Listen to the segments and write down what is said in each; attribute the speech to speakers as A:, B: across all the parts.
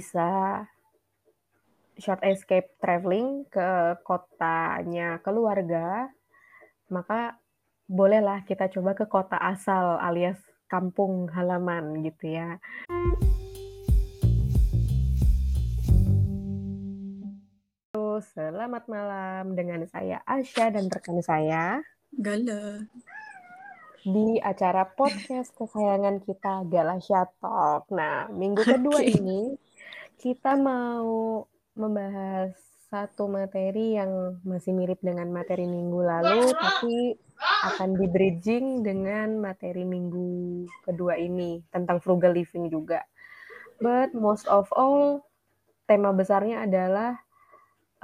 A: bisa short escape traveling ke kotanya keluarga, maka bolehlah kita coba ke kota asal alias kampung halaman gitu ya. Selamat malam dengan saya Asya dan rekan saya
B: Gala
A: di acara podcast kesayangan kita Galasha Talk. Nah, minggu kedua okay. ini kita mau membahas satu materi yang masih mirip dengan materi minggu lalu, tapi akan di bridging dengan materi minggu kedua ini tentang frugal living juga. But most of all, tema besarnya adalah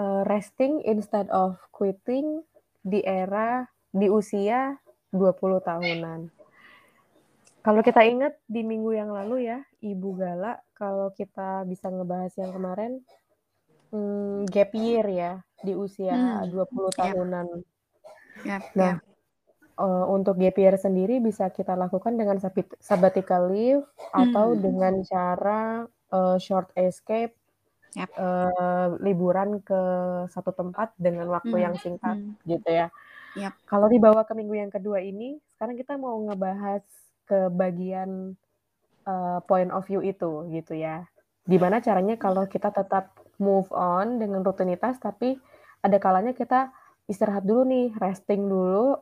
A: uh, resting instead of quitting di era di usia 20 tahunan. Kalau kita ingat di minggu yang lalu ya, Ibu Gala, kalau kita bisa ngebahas yang kemarin, hmm, gap year ya, di usia hmm, 20 tahunan.
B: Yep,
A: nah, yep. Uh, untuk gap year sendiri bisa kita lakukan dengan sabbatical leave hmm. atau dengan cara uh, short escape yep. uh, liburan ke satu tempat dengan waktu hmm. yang singkat hmm. gitu ya.
B: Yep.
A: Kalau dibawa ke minggu yang kedua ini, sekarang kita mau ngebahas ke bagian uh, point of view itu gitu ya. Gimana caranya kalau kita tetap move on dengan rutinitas, tapi ada kalanya kita istirahat dulu nih, resting dulu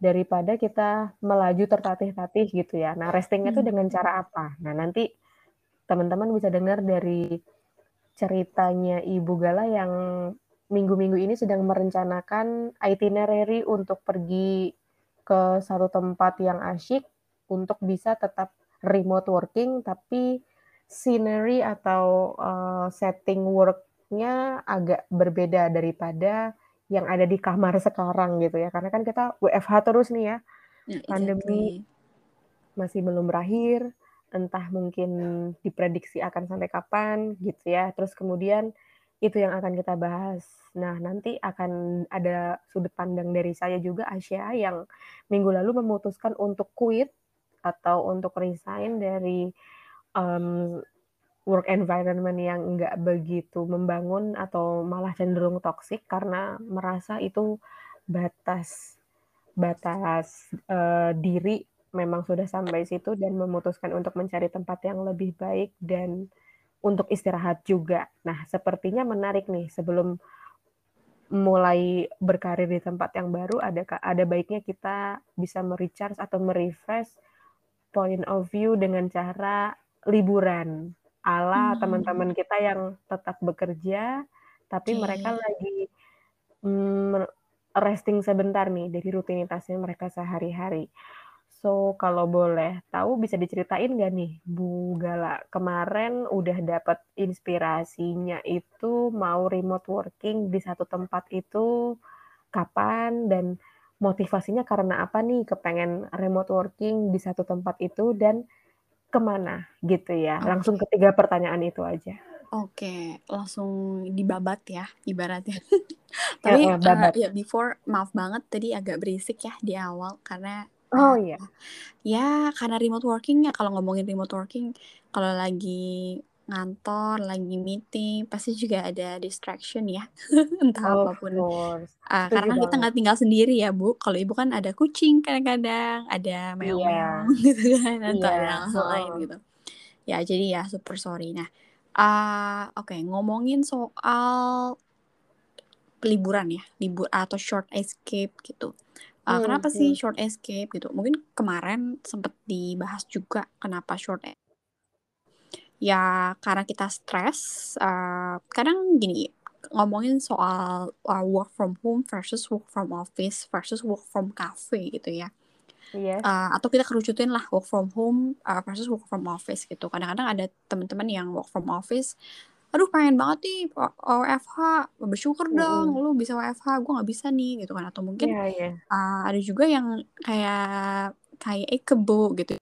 A: daripada kita melaju tertatih-tatih gitu ya. Nah, restingnya itu hmm. dengan cara apa? Nah, nanti teman-teman bisa dengar dari ceritanya Ibu Gala yang minggu-minggu ini sedang merencanakan itinerary untuk pergi ke satu tempat yang asyik untuk bisa tetap remote working tapi scenery atau uh, setting worknya agak berbeda daripada yang ada di kamar sekarang gitu ya karena kan kita WFH terus nih ya, ya pandemi masih belum berakhir entah mungkin diprediksi akan sampai kapan gitu ya. Terus kemudian itu yang akan kita bahas. Nah, nanti akan ada sudut pandang dari saya juga Asia yang minggu lalu memutuskan untuk quit atau untuk resign dari um, work environment yang enggak begitu membangun atau malah cenderung toksik karena merasa itu batas batas uh, diri memang sudah sampai situ dan memutuskan untuk mencari tempat yang lebih baik dan untuk istirahat juga. Nah, sepertinya menarik nih sebelum mulai berkarir di tempat yang baru ada ada baiknya kita bisa merecharge atau merefresh point of view dengan cara liburan ala hmm. teman-teman kita yang tetap bekerja tapi okay. mereka lagi mm, resting sebentar nih dari rutinitasnya mereka sehari-hari. So, kalau boleh tahu bisa diceritain nggak nih, Bu Gala, kemarin udah dapat inspirasinya itu mau remote working di satu tempat itu kapan dan motivasinya karena apa nih kepengen remote working di satu tempat itu dan ke mana gitu ya? Langsung ketiga pertanyaan itu aja.
B: Oke, langsung dibabat ya ibaratnya. Tapi ya, uh, ya before maaf banget tadi agak berisik ya di awal karena
A: Oh, iya.
B: Ya, karena remote working ya kalau ngomongin remote working, kalau lagi ngantor, lagi meeting, pasti juga ada distraction ya, entah
A: Of
B: apa pun.
A: course,
B: Uh, karena kita nggak tinggal sendiri ya, Bu. Kalau Ibu kan ada kucing kadang-kadang, ada meong-meong
A: Iya.
B: gitu kan, atau
A: Iya,
B: ada hal lain gitu. Ya, jadi ya super sorry. Nah, uh, oke ngomongin soal liburan ya, libur atau short escape gitu. Uh, hmm, kenapa sih short escape gitu? Mungkin kemarin sempat dibahas juga kenapa short e Ya karena kita stres, uh, kadang gini, ngomongin soal, uh, work from home versus work from office versus work from cafe gitu ya.
A: Iya.
B: Uh, atau kita kerucutin lah work from home, uh, versus work from office gitu. Kadang-kadang ada teman-teman yang work from office aduh pengen banget nih WFH bersyukur dong mm-hmm. lu bisa WFH gue nggak bisa nih gitu kan atau mungkin
A: yeah, yeah.
B: Uh, ada juga yang kayak kayak ekebo gitu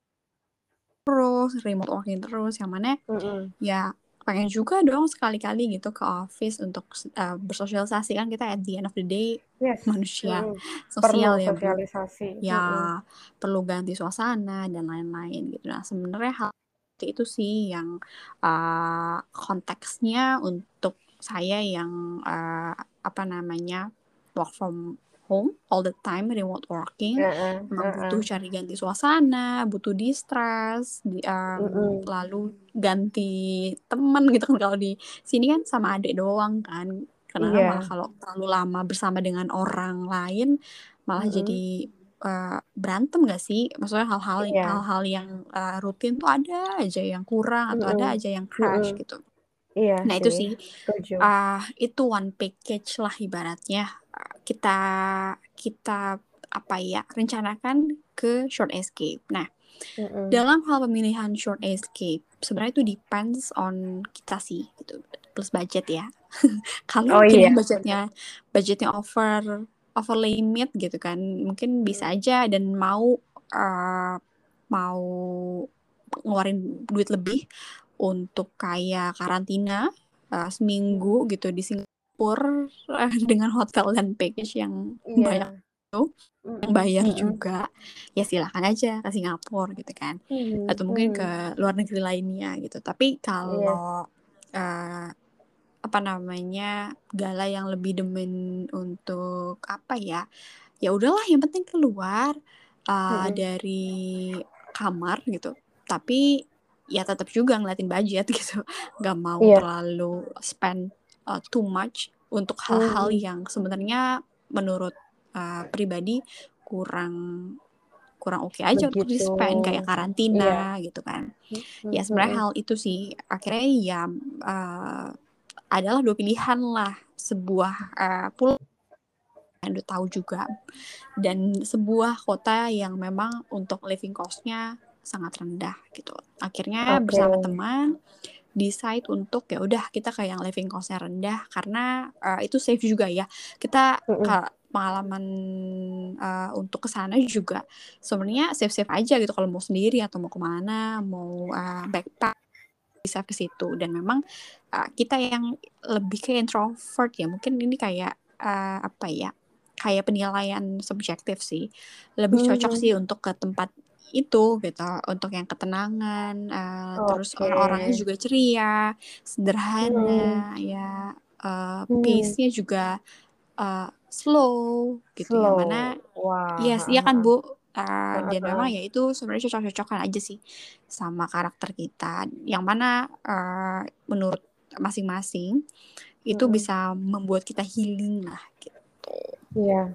B: terus remote working terus yang mana
A: mm-hmm.
B: ya pengen juga dong sekali-kali gitu ke office untuk uh, bersosialisasi kan kita at the end of the day
A: yes.
B: manusia
A: mm.
B: sosial
A: perlu
B: ya
A: sosialisasi
B: ya mm-hmm. perlu ganti suasana dan lain-lain gitu nah sebenarnya hal itu sih yang uh, konteksnya untuk saya yang uh, apa namanya work from home all the time remote working uh -uh, memang uh -uh. butuh cari ganti suasana butuh distress di, um, uh -uh. lalu ganti teman gitu kan kalau di sini kan sama adik doang kan karena yeah. malah kalau terlalu lama bersama dengan orang lain malah uh -uh. jadi uh, berantem gak sih? Maksudnya hal-hal yeah. hal-hal yang uh, rutin tuh ada aja yang kurang atau mm ada aja yang crash mm gitu.
A: Iya.
B: Nah itu sih, uh, itu one package lah ibaratnya kita kita apa ya rencanakan ke short escape. Nah mm-hmm. dalam hal pemilihan short escape sebenarnya itu depends on kita sih gitu plus budget ya. Kalau oh, iya. budgetnya budgetnya over over limit gitu kan mungkin bisa aja dan mau uh, mau ngeluarin duit lebih untuk kayak karantina uh, seminggu gitu di Singapura uh, dengan hotel dan package yang yeah. banyak itu yang bayar mm -hmm. juga ya silahkan aja ke Singapura gitu kan mm -hmm. atau mungkin ke luar negeri lainnya gitu tapi kalau yeah. uh, apa namanya gala yang lebih demen untuk apa ya ya udahlah yang penting keluar uh, mm -hmm. dari kamar gitu tapi ya tetap juga ngeliatin budget gitu nggak mau yeah. terlalu spend uh, too much untuk hal-hal mm. yang sebenarnya menurut uh, pribadi kurang kurang oke okay aja Begitu. untuk di spend kayak karantina yeah. gitu kan mm-hmm. ya sebenarnya hal itu sih akhirnya ya uh, adalah dua pilihan lah sebuah uh, pulau yang udah tahu juga dan sebuah kota yang memang untuk living costnya sangat rendah gitu akhirnya okay. bersama teman decide untuk ya udah kita kayak yang living costnya rendah karena uh, itu safe juga ya. Kita mm -hmm. ke pengalaman uh, untuk ke sana juga sebenarnya safe safe aja gitu. Kalau mau sendiri atau mau ke mana mau uh, backpack bisa ke situ. Dan memang uh, kita yang lebih ke introvert ya. Mungkin ini kayak uh, apa ya kayak penilaian subjektif sih. Lebih cocok hmm. sih untuk ke tempat itu gitu untuk yang ketenangan uh, okay. terus orang-orangnya juga ceria sederhana hmm. ya uh, hmm. pace-nya juga uh, slow gitu slow. yang mana wow. yes iya kan bu uh, dan memang ya itu sebenarnya cocok-cocokan aja sih sama karakter kita yang mana uh, menurut masing-masing itu hmm. bisa membuat kita healing lah gitu
A: iya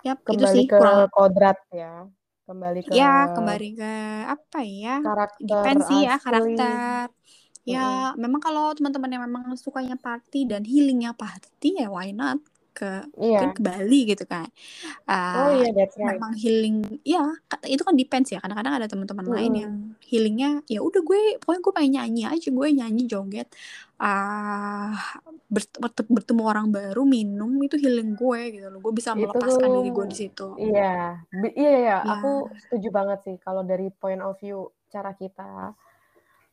B: Yap,
A: kembali itu sih ke kurang kodrat ya kembali ke
B: ya kembali ke apa ya?
A: karakter
B: ya karakter. Ya hmm. memang kalau teman-teman yang memang sukanya party dan healingnya party ya why not ke yeah. ke Bali gitu kan. Uh, oh iya, yeah, right. Memang healing, ya itu kan depends ya. Kadang-kadang ada teman-teman mm. lain yang healingnya ya udah gue, pokoknya gue pengen nyanyi aja, gue nyanyi joget, uh, bertemu orang baru, minum itu healing gue gitu loh. Gue bisa melepaskan itu, diri gue di situ.
A: Iya, iya, iya, iya. Aku setuju banget sih kalau dari point of view cara kita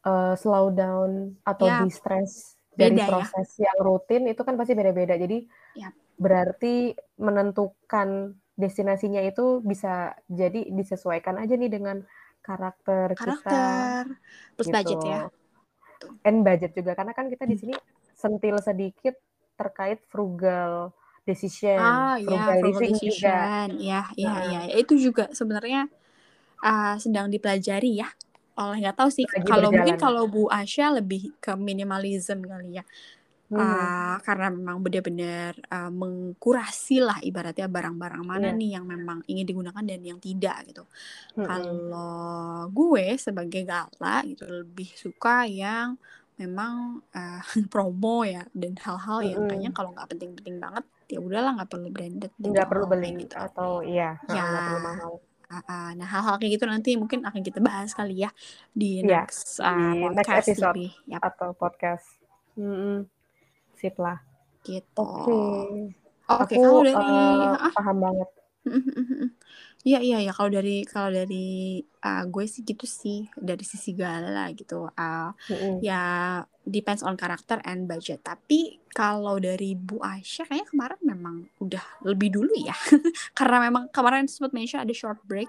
A: uh, slow down atau yeah. di-stress dari beda, ya. proses ya? yang rutin itu kan pasti beda-beda. Jadi yep berarti menentukan destinasinya itu bisa jadi disesuaikan aja nih dengan karakter,
B: karakter kita. plus gitu. budget ya.
A: And budget juga karena kan kita di sini sentil sedikit terkait frugal decision,
B: ah, frugal ya, living decision. juga. Ya, ya, nah. ya, itu juga sebenarnya uh, sedang dipelajari ya oleh nggak tahu sih kalau mungkin kalau Bu Asya lebih ke minimalism kali ya Hmm. Uh, karena memang benar-benar uh, mengkurasi lah ibaratnya barang-barang mana yeah. nih yang memang ingin digunakan dan yang tidak gitu. Hmm. Kalau gue sebagai gala gitu lebih suka yang memang uh, promo ya dan hal-hal yang hmm. kayaknya kalau nggak penting-penting banget ya udahlah nggak perlu branded
A: nggak perlu beli gitu atau iya
B: ya nggak perlu mahal Uh, nah hal-hal kayak gitu nanti mungkin akan kita bahas kali ya di yeah, next uh, di podcast
A: next episode lebih, yep. atau podcast. Mm -hmm sip lah.
B: Gitu.
A: Oke. Okay. Oke, okay, dari uh, paham banget.
B: Iya iya ya kalau dari kalau dari uh, gue sih gitu sih dari sisi Gala gitu. Uh,
A: Mm-mm.
B: ya depends on karakter and budget. Tapi kalau dari Bu Aisyah kayaknya kemarin memang udah lebih dulu ya. Karena memang kemarin sempat mention ada short break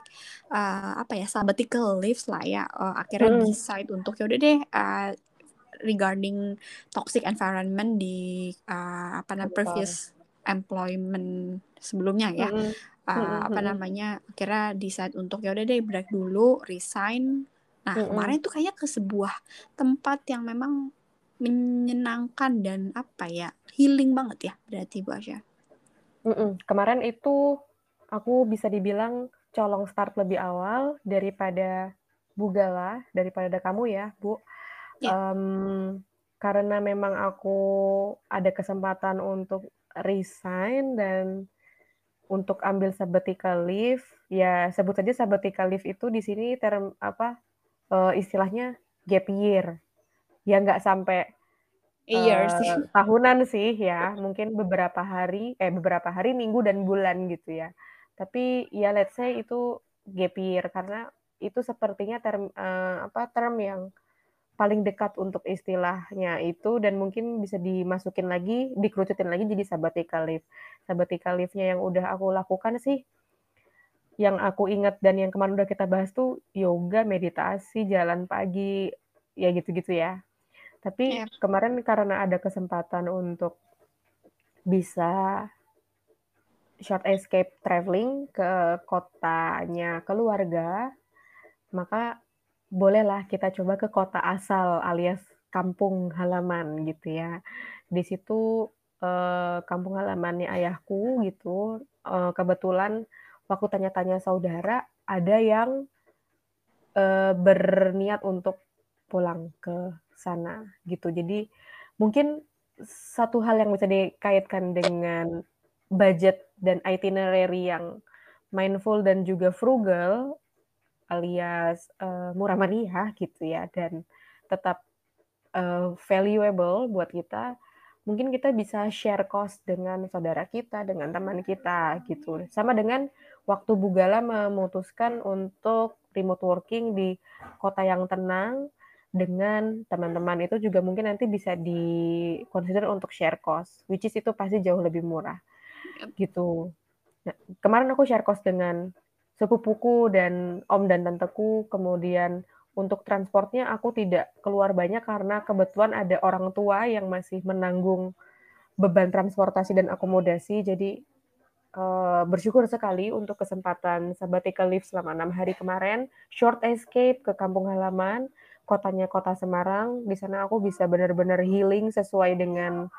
B: uh, apa ya sabbatical leaves lah ya. Uh, akhirnya
A: Mm-mm.
B: decide untuk ya udah deh uh, regarding toxic environment di uh, apa namanya
A: Kantor.
B: previous employment sebelumnya ya.
A: Mm-mm.
B: Uh,
A: Mm-mm,
B: apa namanya akhirnya decide untuk ya udah deh break dulu resign nah
A: Mm-mm.
B: kemarin tuh kayaknya ke sebuah tempat yang memang menyenangkan dan apa ya healing banget ya berarti Bu Asya
A: Mm-mm. Kemarin itu aku bisa dibilang colong start lebih awal daripada Bu Gala, daripada kamu ya, Bu.
B: Ya.
A: Em, karena memang aku ada kesempatan untuk resign dan untuk ambil sabbatical leave, ya sebut saja sabbatical leave itu di sini term apa eh, istilahnya gap year. Ya nggak sampai
B: sih
A: eh, tahunan sih ya, mungkin beberapa hari, eh beberapa hari, minggu dan bulan gitu ya. Tapi ya let's say itu gap year karena itu sepertinya term eh, apa term yang paling dekat untuk istilahnya itu dan mungkin bisa dimasukin lagi, dikerucutin lagi jadi sabbatical leave. Sabbatical leave-nya yang udah aku lakukan sih yang aku ingat dan yang kemarin udah kita bahas tuh yoga, meditasi, jalan pagi, ya gitu-gitu ya. Tapi
B: Yep.
A: kemarin karena ada kesempatan untuk bisa short escape traveling ke kotanya keluarga, maka bolehlah kita coba ke kota asal alias kampung halaman gitu ya. Di situ eh, kampung halamannya ayahku gitu. Eh, kebetulan waktu tanya-tanya saudara ada yang eh, berniat untuk pulang ke sana gitu. Jadi mungkin satu hal yang bisa dikaitkan dengan budget dan itinerary yang mindful dan juga frugal alias uh, murah meriah gitu ya dan tetap uh, valuable buat kita mungkin kita bisa share cost dengan saudara kita dengan teman kita gitu. Sama dengan waktu Bugala memutuskan untuk remote working di kota yang tenang dengan teman-teman itu juga mungkin nanti bisa di consider untuk share cost which is itu pasti jauh lebih murah gitu. Nah, kemarin aku share cost dengan sepupuku dan om dan tanteku. Kemudian untuk transportnya aku tidak keluar banyak karena kebetulan ada orang tua yang masih menanggung beban transportasi dan akomodasi. Jadi uh, bersyukur sekali untuk kesempatan sabbatical leave selama enam hari kemarin. Short escape ke kampung halaman kotanya kota Semarang. Di sana aku bisa benar-benar healing sesuai dengan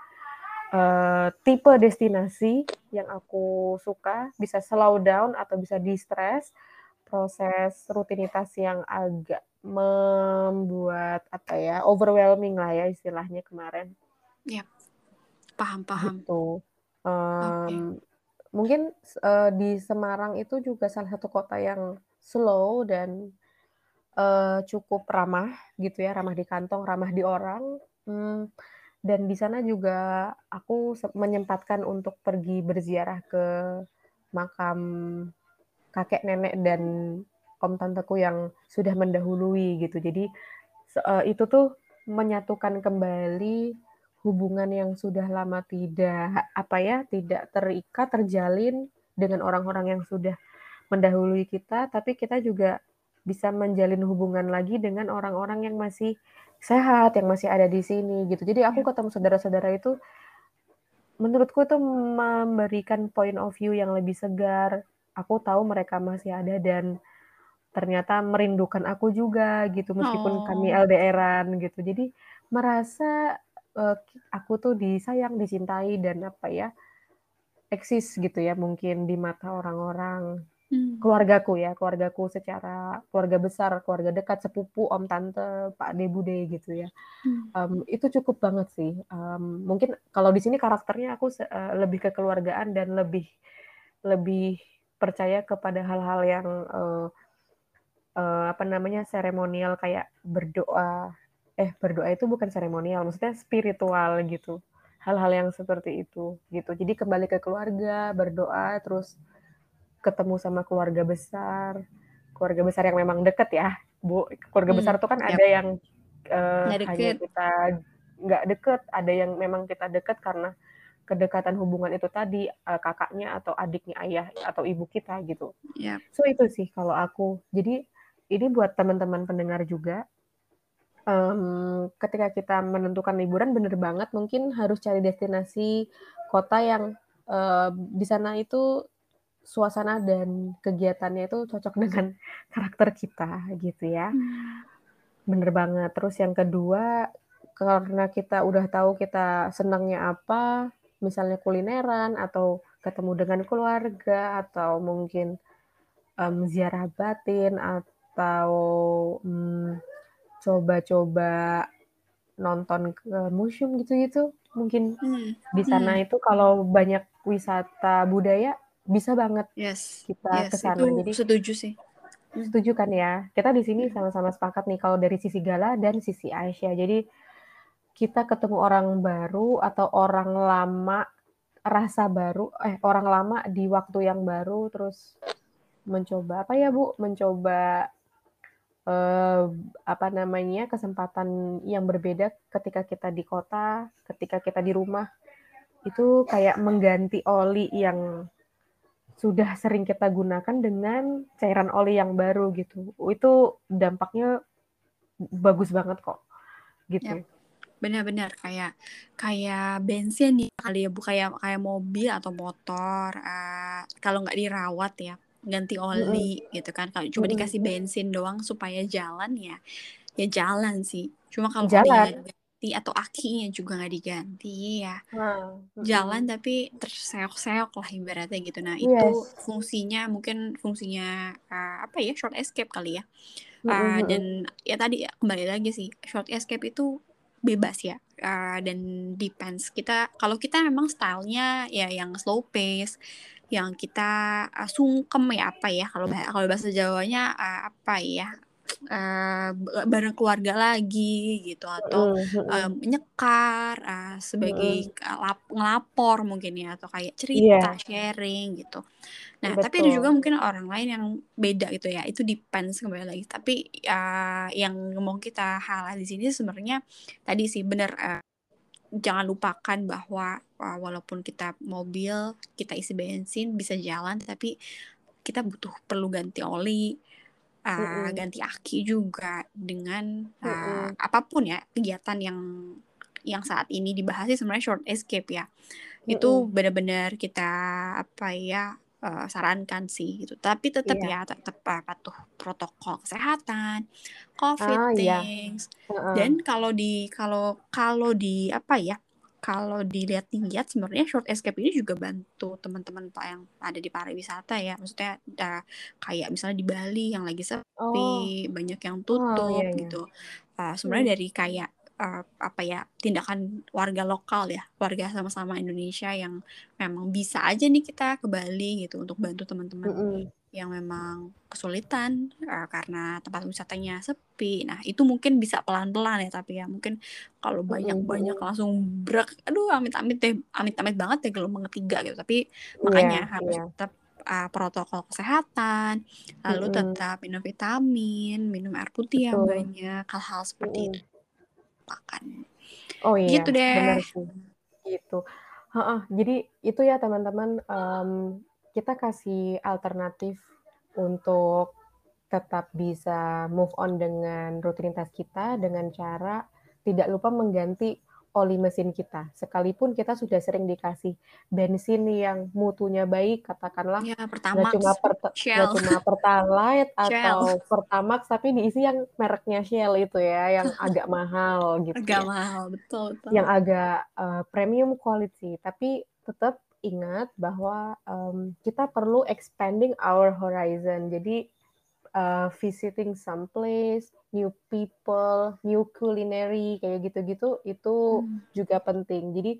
A: uh, tipe destinasi yang aku suka bisa slow down atau bisa di-stress proses rutinitas yang agak membuat apa ya overwhelming lah ya istilahnya kemarin.
B: Ya, paham paham.
A: Gitu. Um, okay. Mungkin uh, di Semarang itu juga salah satu kota yang slow dan uh, cukup ramah gitu ya, ramah di kantong, ramah di orang. Hmm, dan di sana juga aku menyempatkan untuk pergi berziarah ke makam kakek nenek dan om tanteku yang sudah mendahului gitu. Jadi itu tuh menyatukan kembali hubungan yang sudah lama tidak apa ya tidak terikat terjalin dengan orang-orang yang sudah mendahului kita. Tapi kita juga bisa menjalin hubungan lagi dengan orang-orang yang masih sehat yang masih ada di sini gitu. Jadi aku ketemu saudara-saudara itu menurutku itu memberikan point of view yang lebih segar. Aku tahu mereka masih ada dan ternyata merindukan aku juga gitu meskipun oh. kami LDRan gitu. Jadi merasa uh, aku tuh disayang, dicintai dan apa ya eksis gitu ya mungkin di mata orang-orang hmm. keluargaku ya keluargaku secara keluarga besar keluarga dekat sepupu om tante pak de bude gitu ya. Hmm. um, itu cukup banget sih. Um, mungkin kalau di sini karakternya aku uh, lebih kekeluargaan dan lebih lebih percaya kepada hal-hal yang uh, uh, apa namanya seremonial kayak berdoa. Eh berdoa itu bukan seremonial maksudnya spiritual gitu. Hal-hal yang seperti itu gitu. Jadi kembali ke keluarga berdoa terus ketemu sama keluarga besar, keluarga besar yang memang deket ya, Bu. Keluarga
B: Hmm,
A: besar tuh kan
B: yap.
A: ada yang uh, hanya
B: deket.
A: kita nggak deket, ada yang memang kita deket karena kedekatan hubungan itu tadi uh, kakaknya atau adiknya ayah atau ibu kita gitu.
B: Yap.
A: So itu sih kalau aku. Jadi ini buat teman-teman pendengar juga. Um, ketika kita menentukan liburan bener banget mungkin harus cari destinasi kota yang uh, di sana itu suasana dan kegiatannya itu cocok dengan karakter kita gitu ya.
B: Hmm.
A: Bener banget. Terus yang kedua karena kita udah tahu kita senangnya apa, misalnya kulineran atau ketemu dengan keluarga atau mungkin um, ziarah batin atau um, coba-coba nonton ke museum gitu-gitu mungkin
B: Hmm.
A: di sana
B: Hmm.
A: itu kalau banyak wisata budaya bisa banget
B: Yes.
A: kita
B: Yes,
A: ke sana.
B: itu
A: Jadi
B: setuju sih. Hmm.
A: setuju kan ya? Kita di sini sama-sama sepakat nih kalau dari sisi Gala dan sisi Aisyah. Jadi kita ketemu orang baru atau orang lama rasa baru eh orang lama di waktu yang baru terus mencoba apa ya Bu? Mencoba eh, apa namanya kesempatan yang berbeda ketika kita di kota, ketika kita di rumah itu kayak mengganti oli yang sudah sering kita gunakan dengan cairan oli yang baru gitu. Itu dampaknya bagus banget kok. Gitu.
B: Yap. Benar-benar kayak kayak bensin ya kali ya bu kayak kayak mobil atau motor uh, kalau nggak dirawat ya ganti oli gitu kan kalau cuma
A: Mm-mm.
B: dikasih bensin doang supaya jalan ya ya jalan sih cuma kalau
A: Jalan.
B: olinya diganti atau akinya juga nggak diganti ya
A: Nah,
B: jalan tapi terseok-seok lah ibaratnya gitu. Nah
A: Yes.
B: itu fungsinya mungkin fungsinya uh, apa ya short escape kali ya. Uh,
A: mm-mm.
B: dan ya tadi ya, kembali lagi sih short escape itu bebas ya Uh, dan depends kita kalau kita memang stylenya ya yang slow pace yang kita uh, sungkem ya apa ya kalau kalau bahasa Jawanya uh, apa ya uh, bareng keluarga lagi gitu atau
A: Mm-mm, mm-mm.
B: um, nyekar uh, sebagai uh, lap- ngelapor mungkin ya atau kayak cerita sharing gitu. Nah, tapi ada
A: Betul.
B: juga mungkin orang lain yang beda gitu ya. Itu depends kembali lagi. Tapi uh, yang mau kita highlight di sini sebenarnya tadi sih benar uh, jangan lupakan bahwa uh, walaupun kita mobil, kita isi bensin bisa jalan tapi kita butuh perlu ganti oli, uh,
A: Mm-mm.
B: ganti aki juga dengan uh,
A: Mm-mm.
B: apa pun ya kegiatan yang yang saat ini dibahas sih sebenarnya short escape ya. Itu
A: Mm-mm.
B: benar-benar kita apa ya uh, sarankan sih gitu. Tapi tetap
A: Iya.
B: ya tetap uh, patuh protokol kesehatan, COVID
A: Ah, iya.
B: things.
A: Heeh.
B: Dan kalau di kalau kalau di apa ya? Kalau dilihat-lihat sebenarnya short escape ini juga bantu teman-teman pak yang ada di pariwisata ya. Maksudnya uh, kayak misalnya di Bali yang lagi
A: Oh.
B: sepi, banyak yang
A: Oh,
B: tutup
A: iya, iya.
B: gitu. Uh,
A: Hmm.
B: sebenarnya dari kayak uh, apa ya tindakan warga lokal ya, warga sama-sama Indonesia yang memang bisa aja nih kita ke Bali gitu untuk bantu teman-teman
A: Mm-mm.
B: Yang memang kesulitan uh, karena tempat wisatanya sepi. Nah, itu mungkin bisa pelan-pelan ya, tapi ya mungkin kalau banyak-banyak langsung brak, aduh amit-amit deh, amit-amit banget ya gelombang ketiga gitu. Tapi
A: Iya,
B: makanya harus
A: iya.
B: tetap uh, protokol kesehatan, lalu
A: Mm-mm.
B: tetap minum vitamin, minum air putih yang
A: Betul.
B: banyak, hal-hal seperti
A: Mm-mm.
B: itu. Makan.
A: Oh iya,
B: Gitu deh.
A: benar sih. Gitu. Heeh, jadi itu ya teman-teman, em, kita kasih alternatif untuk tetap bisa move on dengan rutinitas kita dengan cara tidak lupa mengganti oli mesin kita. Sekalipun kita sudah sering dikasih bensin yang mutunya baik, katakanlah
B: Ya, pertamax,
A: cuma
B: Shell,
A: cuma Pertalite
B: Shell,
A: atau Pertamax, tapi diisi yang mereknya Shell itu ya, yang agak mahal gitu
B: agak
A: ya.
B: mahal, betul
A: yang
B: betul.
A: agak uh, premium quality, tapi tetap ingat bahwa um, kita perlu expanding our horizon. Jadi uh, visiting some place, new people, new culinary kayak gitu-gitu itu
B: Hmm.
A: juga penting. Jadi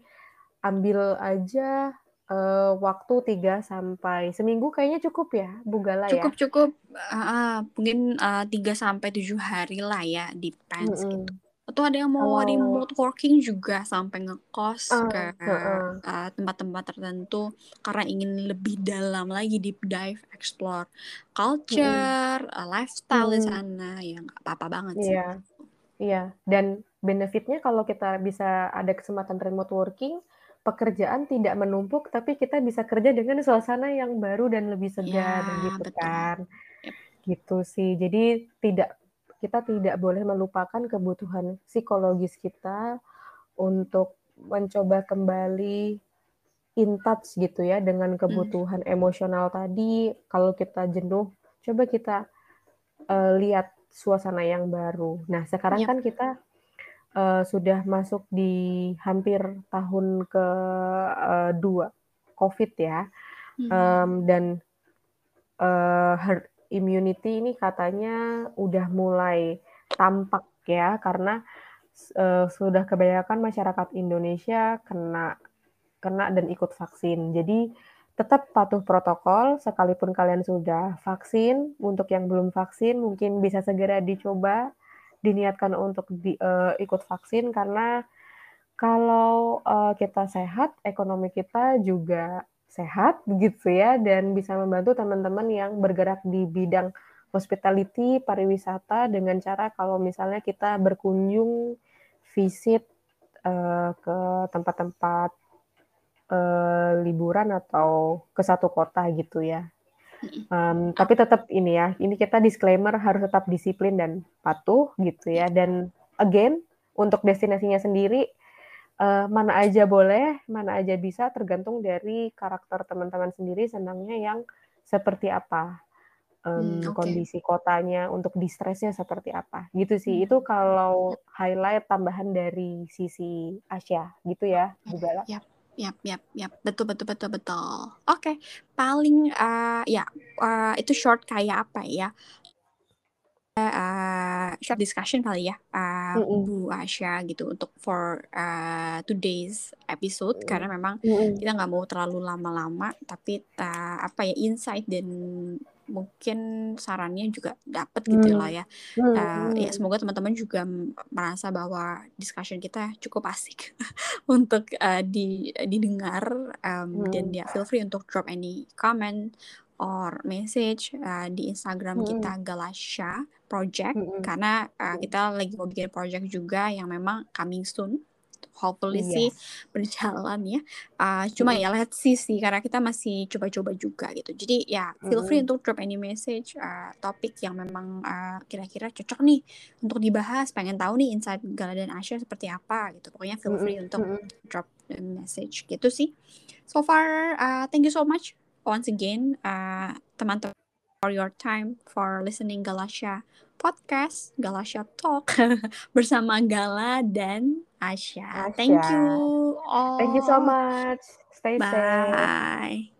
A: ambil aja uh, waktu 3 sampai seminggu kayaknya cukup ya, Bu Gala ya.
B: Cukup cukup uh, mungkin uh, 3 sampai 7 hari lah ya, depends
A: Mm-mm.
B: gitu. Atau ada yang mau
A: Kalau
B: remote working juga sampai ngekos
A: Ah,
B: ke
A: heeh.
B: uh, tempat-tempat tertentu karena ingin lebih dalam lagi deep dive explore culture uh, lifestyle di
A: Mhm.
B: sana ya nggak apa-apa banget sih
A: Iya, iya. Dan benefitnya kalau kita bisa ada kesempatan remote working, pekerjaan tidak menumpuk, tapi kita bisa kerja dengan suasana yang baru dan lebih segar,
B: ya
A: gitu
B: betul
A: kan.
B: Yep.
A: Gitu sih. Jadi tidak kita tidak boleh melupakan kebutuhan psikologis kita untuk mencoba kembali in touch gitu ya dengan
B: Hmm.
A: kebutuhan emosional tadi. Kalau kita jenuh, coba kita uh, lihat suasana yang baru. Nah, sekarang
B: Yep.
A: kan kita uh, sudah masuk di hampir tahun ke uh, dua COVID ya,
B: Hmm.
A: Um, dan uh, herd immunity ini katanya udah mulai tampak ya, karena uh, sudah kebanyakan masyarakat Indonesia kena kena dan ikut vaksin. Jadi tetap patuh protokol, sekalipun kalian sudah vaksin. Untuk yang belum vaksin, mungkin bisa segera dicoba, diniatkan untuk di, uh, ikut vaksin karena kalau uh, kita sehat, ekonomi kita juga sehat, begitu ya, dan bisa membantu teman-teman yang bergerak di bidang hospitality, pariwisata dengan cara kalau misalnya kita berkunjung, visit uh, ke tempat-tempat uh, liburan atau ke satu kota gitu ya. Um, tapi tetap ini ya, ini kita disclaimer harus tetap disiplin dan patuh gitu ya. Dan again, untuk destinasinya sendiri, uh, mana aja boleh, mana aja bisa, tergantung dari karakter teman-teman sendiri senangnya yang seperti apa. Um,
B: Hmm, oke.
A: kondisi kotanya untuk di-stressnya seperti apa gitu sih
B: Hmm.
A: itu kalau highlight tambahan dari sisi Asia gitu ya Bu Bella
B: Yap, yap, yap, yap. Betul, betul, betul, betul. Oke, paling uh, ya uh, itu short kayak apa ya? Uh, short discussion kali ya, uh,
A: Mhm.
B: Bu Asya gitu untuk for uh, today's episode karena memang
A: Mhm.
B: kita nggak mau terlalu lama-lama, tapi uh, apa ya insight dan mungkin sarannya juga dapat gitu lah ya. Uh, ya
A: Mhm.
B: semoga teman-teman juga merasa bahwa discussion kita cukup asik untuk uh, di didengar um, dan
A: Mhm.
B: ya feel free untuk drop any comment or message uh, di Instagram
A: Mhm.
B: kita Galasha Project
A: Mhm.
B: karena uh, kita lagi mau bikin project juga yang memang coming soon. Hopefully sih
A: Yes.
B: berjalan ya. Uh, cuma
A: Mhm.
B: ya let's see sih karena kita masih coba-coba juga gitu. Jadi ya feel free
A: Mhm.
B: untuk drop any message uh, topik yang memang uh, kira-kira cocok nih untuk dibahas. Pengen tahu nih insight Gala dan Asya seperti apa gitu. Pokoknya feel free
A: Mhm.
B: untuk drop message gitu sih. So far, uh, thank you so much once again, uh, teman-teman for your time for listening Galasha podcast, Galasha Talk bersama Gala dan Asya. Thank
A: Asya.
B: you
A: Thank you so
B: all.
A: much. Stay safe.
B: Bye.